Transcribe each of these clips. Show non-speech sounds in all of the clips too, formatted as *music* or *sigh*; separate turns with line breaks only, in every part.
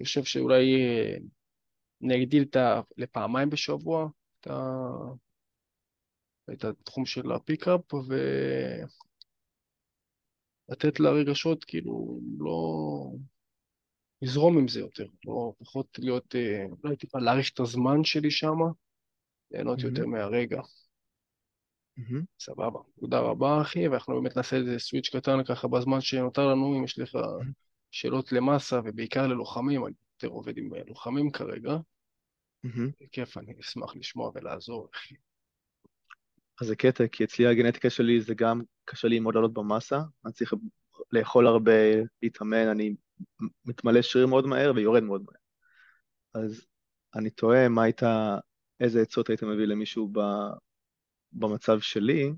אני חושב שאולי אה, אני אגדיל את ה... לפעמיים בשבוע את, ה... את התחום של הפיקאפ, ולתת לרגשות כאילו לא... לזרום עם זה יותר, לא פחות להיות, אה, אולי טיפה להאריך את הזמן שלי שם, ליהנות
מהמם,
יותר מהרגע.
מהמם,
סבבה. תודה רבה, אחי, ואנחנו באמת נעשה איזה סוויץ' קטן ככה בזמן שנותר לנו, אם יש לך
מהמם,
שאלות למאסה, ובעיקר ללוחמים, אני יותר עובד עם אה, לוחמים כרגע.
מהמם.
בכיף, אני אשמח לשמוע ולעזור.
אז זה קטע, כי אצלי הגנטיקה שלי זה גם קשה לי מאוד לעלות במסה, אני צריך לאכול הרבה, להתאמן, אני מתמלא שריר מאוד מהר ויורד מאוד מהר. אז אני תוהה מה הייתה, איזה עצות היית מביא למישהו ב, במצב שלי,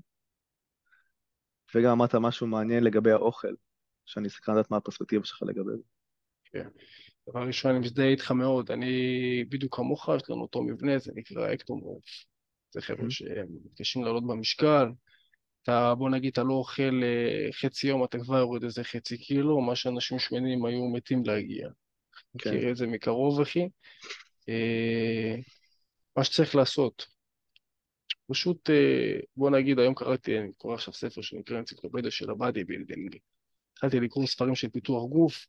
וגם אמרת משהו מעניין לגבי האוכל, שאני סקרן לדעת מה הפרספקטיבה שלך לגבי זה.
כן. דבר ראשון, אני מזדהה איתך מאוד. אני בדיוק כמוך, יש לנו אותו מבנה, זה נקרא אקטומורף. זה חבר'ה
מהמם,
שמתקשים לעלות במשקל. אתה, בוא נגיד, אתה לא אוכל אה, חצי יום, אתה כבר יורד איזה חצי קילו, מה שאנשים שמנים היו מתים להגיע.
כן,
מכיר את זה מקרוב, אחי. אה, מה שצריך לעשות, פשוט, אה, בוא נגיד, היום קראתי, אני קורא עכשיו ספר שנקרא אנציקלופדיה של ה bodybuilding. התחלתי לקרוא ספרים של פיתוח גוף,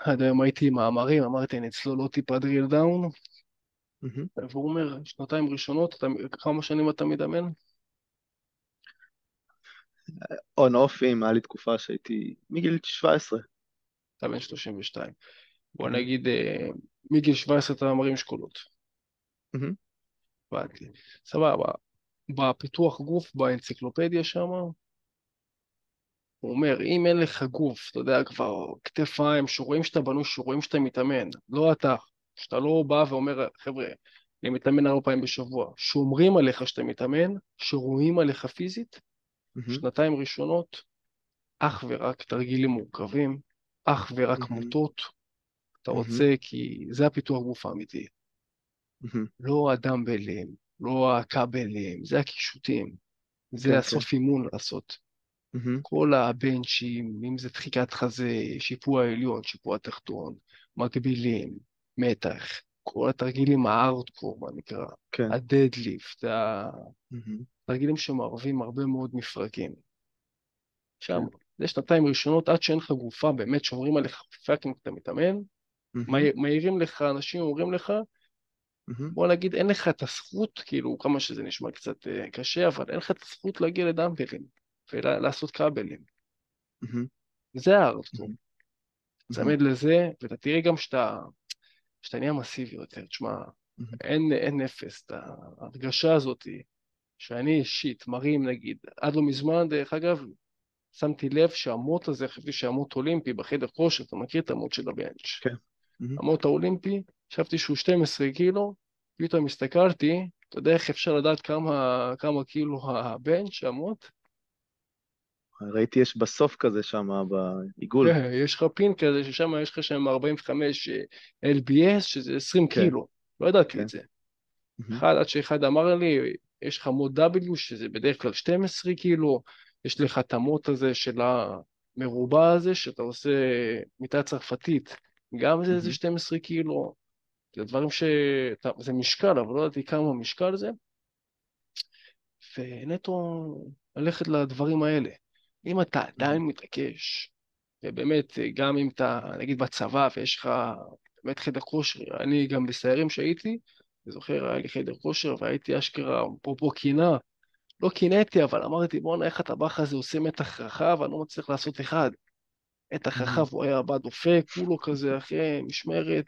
עד היום הייתי עם מאמרים, אמרתי, אני אצלול טיפה drill down,
מהמם.
והוא אומר, שנתיים ראשונות, אתה, כמה שנים אתה מתאמן?
on off ים, היה לי תקופה שהייתי מגיל 17.
אתה בן 32. בוא נגיד, אה, מגיל 17 אתה מרים שקולות. הבנתי. סבבה. בפיתוח גוף, באנציקלופדיה שם, הוא אומר, אם אין לך גוף, אתה יודע, כבר כתפיים, שרואים שאתה בנוי, שרואים שאתה מתאמן, לא אתה, שאתה לא בא ואומר, חבר'ה, אני מתאמן ארבע פעמים בשבוע, שומרים עליך שאתה מתאמן, שרואים עליך פיזית,
מהמם,
שנתיים ראשונות, אך ורק תרגילים מורכבים, אך ורק
מהמם,
מוטות, אתה
מהמם,
רוצה, כי זה הפיתוח גוף האמיתי.
מהמם.
לא הדמבלים, לא הכבלים, זה הקישוטים, זה
כן, כן.
הסוף אימון לעשות.
מהמם,
כל הבנצ'ים, אם זה דחיקת חזה, שיפוע עליון, שיפוע תחתון, מקבילים, מתח, כל התרגילים הארדקור, מה נקרא,
כן.
הדדליפט, התרגילים שמערבים הרבה מאוד מפרקים. שם,
כן.
זה שנתיים ראשונות, עד שאין לך גופה, באמת שומרים עליך פאקינג אתה מתאמן, מעיר- מעירים לך, אנשים אומרים לך,
מהמם,
בוא נגיד, אין לך את הזכות, כאילו, כמה שזה נשמע קצת אה, קשה, אבל אין לך את הזכות להגיע לדמבלים ולעשות כבלים.
מהמם,
זה הארדקור. צמד לזה, ואתה תראה גם שאתה, שאתה נהיה מסיבי יותר. תשמע, אין, אין אפס, ההרגשה הזאת שאני אישית מרים, נגיד, עד לא מזמן, דרך אגב, שמתי לב שהמוט הזה, חשבתי שהמוט אולימפי בחדר כושר, אתה מכיר את המוט של הבנץ'.
כן.
המוט האולימפי, חשבתי שהוא 12 קילו, פתאום הסתכלתי, אתה יודע איך אפשר לדעת כמה, כמה קילו הבנץ', המוט?
ראיתי יש בסוף כזה שם, בעיגול.
כן, יש לך פין כזה ששם יש לך שם 45 אה, LBS, שזה 20
כן.
קילו. לא ידעתי
כן.
את זה. אחד, עד שאחד אמר לי, יש לך מוט W, שזה בדרך כלל 12 קילו, יש לך את המוט הזה של המרובע הזה, שאתה עושה מיטה צרפתית, גם זה איזה
מהמם.
12 קילו. זה דברים ש... זה משקל, אבל לא ידעתי כמה משקל זה. ונטו ללכת לדברים האלה. אם אתה עדיין מתעקש, ובאמת, גם אם אתה, נגיד בצבא, ויש לך באמת חדר כושר, אני גם בסיירים שהייתי, אני זוכר, היה לי חדר כושר, והייתי אשכרה, אפרופו קינה, לא קינאתי, אבל אמרתי, בואנה, איך הטבח הזה עושה מתח רחב, אני לא מצליח לעשות אחד. מתח. רחב, הוא היה בא דופק, כולו כזה, אחרי משמרת.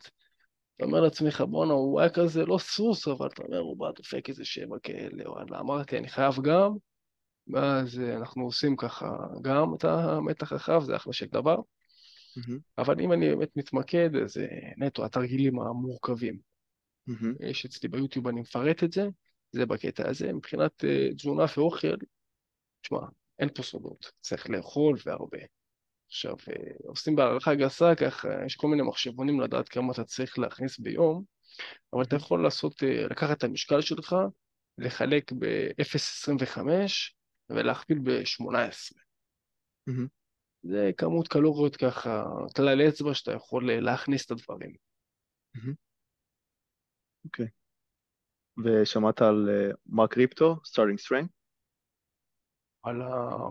אתה אומר לעצמך, בואנה, הוא היה כזה לא סוס, אבל אתה אומר, הוא בא דופק איזה שבע כאלה, וואלה, אמרתי, אני חייב גם, ואז אה, אנחנו עושים ככה גם את המתח רחב, זה אחלה של דבר.
מהמם,
אבל אם אני באמת מתמקד, אז אה, נטו, התרגילים המורכבים.
מהמם,
יש אצלי ביוטיוב, אני מפרט את זה, זה בקטע הזה. מבחינת אה, תזונה ואוכל, תשמע, אין פה סודות, צריך לאכול והרבה. עכשיו, אה, עושים בהערכה גסה, ככה, יש כל מיני מחשבונים לדעת כמה אתה צריך להכניס ביום, אבל אתה. יכול לעשות, אה, לקחת את המשקל שלך, לחלק ב-0.25 ולהכפיל ב-18.
מהמם.
זה כמות קלוריות ככה, כלל אצבע שאתה יכול אה, להכניס את הדברים.
אוקיי. ושמעת על אה, מרק ריפטו, Starting Strength?
על ה...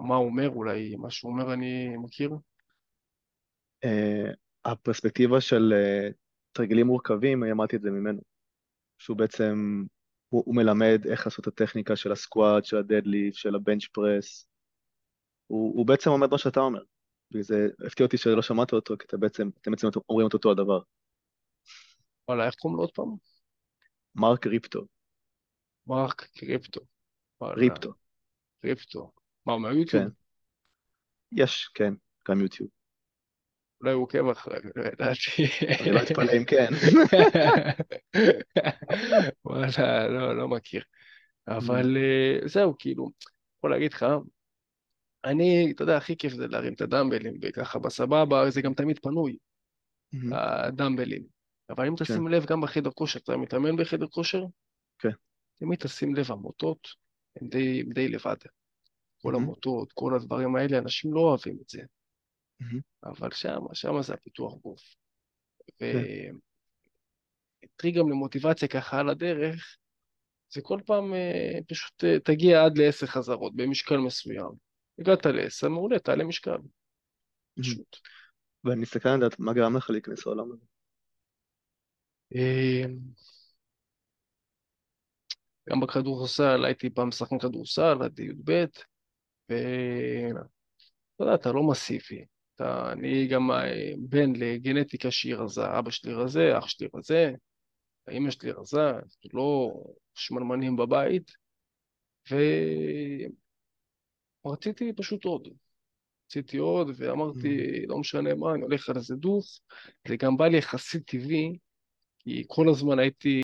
מה הוא אומר, אולי מה שהוא אומר אני מכיר?
אה, הפרספקטיבה של אה, תרגילים מורכבים, אני אמרתי את זה ממנו, שהוא בעצם, הוא, הוא מלמד איך לעשות את הטכניקה של הסקואט, של הדדליפט, של הבנץ' פרס, הוא, הוא בעצם אומר מה שאתה אומר, בגלל זה הפתיע אותי שלא שמעת אותו, כי אתה בעצם, אתם בעצם אומרים את אותו הדבר.
וואלה, איך קוראים לו עוד פעם?
מרק ריפטו,
מרק קריפטו. וואלה,
ריפטו,
קריפטו. מה, הוא מהיוטיוב?
כן, יש, כן, גם יוטיוב.
אולי הוא עוקב אחרי, לא ידעתי.
אני לא אתפלא אם כן. *laughs*
וואלה, לא, לא מכיר. אבל אה, זהו, כאילו, יכול להגיד לך, אני, אתה יודע, הכי כיף זה להרים את הדמבלים, וככה בסבבה, זה גם תמיד פנוי,
מהמם,
הדמבלים. אבל אם
כן,
תשים לב, גם בחדר כושר, אתה מתאמן בחדר כושר,
כן,
תמיד תשים לב, המוטות הם די, לבד. כל
מהמם,
המוטות, כל הדברים האלה, אנשים לא אוהבים את זה.
מהמם,
אבל שם, שם זה הפיתוח גוף.
כן,
וטרי גם למוטיבציה ככה על הדרך, זה כל פעם אה, פשוט אה, תגיע עד לעשר חזרות במשקל מסוים. הגעת לעשר, מעולה, תעלה משקל,
מהמם.
פשוט.
ואני מסתכל על לדעת מה גרם לך להיכנס לעולם הזה.
אה, גם בכדורסל, הייתי פעם משחק כדורסל עד י"ב, ואתה יודע, אתה לא מסיבי. אתה, אני גם אה, בן לגנטיקה שהיא רזה, אבא שלי רזה, אח שלי רזה, אמא שלי רזה, לא שמנמנים בבית, ורציתי פשוט עוד. רציתי עוד, ואמרתי,
מהמם,
לא משנה מה, אני הולך על איזה דוך. זה גם בא לי יחסית טבעי, כי כל הזמן הייתי